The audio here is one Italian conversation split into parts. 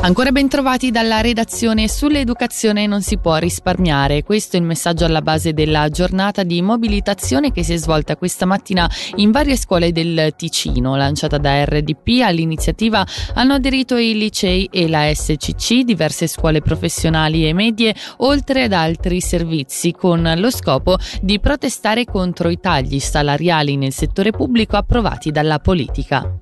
Ancora ben trovati dalla redazione sull'educazione non si può risparmiare. Questo è il messaggio alla base della giornata di mobilitazione che si è svolta questa mattina in varie scuole del Ticino. Lanciata da RDP all'iniziativa hanno aderito i licei e la SCC, diverse scuole professionali e medie, oltre ad altri servizi, con lo scopo di protestare contro i tagli salariali nel settore pubblico approvati dalla politica.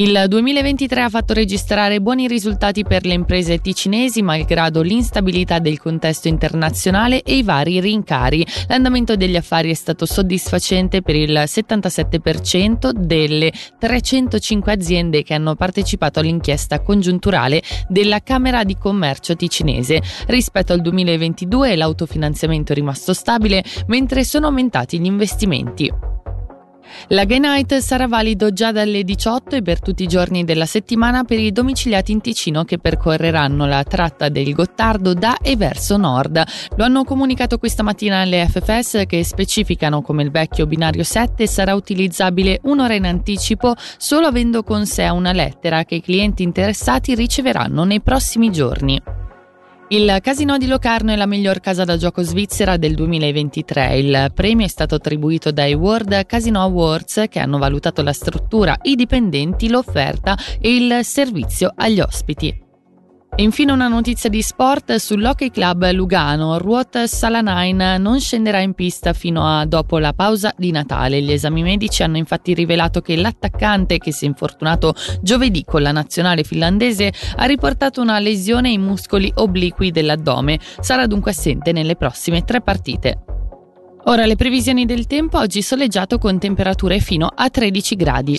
Il 2023 ha fatto registrare buoni risultati per le imprese ticinesi malgrado l'instabilità del contesto internazionale e i vari rincari. L'andamento degli affari è stato soddisfacente per il 77% delle 305 aziende che hanno partecipato all'inchiesta congiunturale della Camera di Commercio ticinese. Rispetto al 2022 l'autofinanziamento è rimasto stabile mentre sono aumentati gli investimenti. La Gay Night sarà valido già dalle 18 e per tutti i giorni della settimana per i domiciliati in Ticino che percorreranno la tratta del Gottardo da e verso nord. Lo hanno comunicato questa mattina alle FFS che specificano come il vecchio binario 7 sarà utilizzabile un'ora in anticipo solo avendo con sé una lettera che i clienti interessati riceveranno nei prossimi giorni. Il Casino di Locarno è la miglior casa da gioco svizzera del 2023. Il premio è stato attribuito dai World Casino Awards che hanno valutato la struttura, i dipendenti, l'offerta e il servizio agli ospiti. E infine una notizia di sport sull'Hockey Club Lugano. Ruot Salanain non scenderà in pista fino a dopo la pausa di Natale. Gli esami medici hanno infatti rivelato che l'attaccante, che si è infortunato giovedì con la nazionale finlandese, ha riportato una lesione ai muscoli obliqui dell'addome. Sarà dunque assente nelle prossime tre partite. Ora le previsioni del tempo oggi soleggiato con temperature fino a 13 gradi.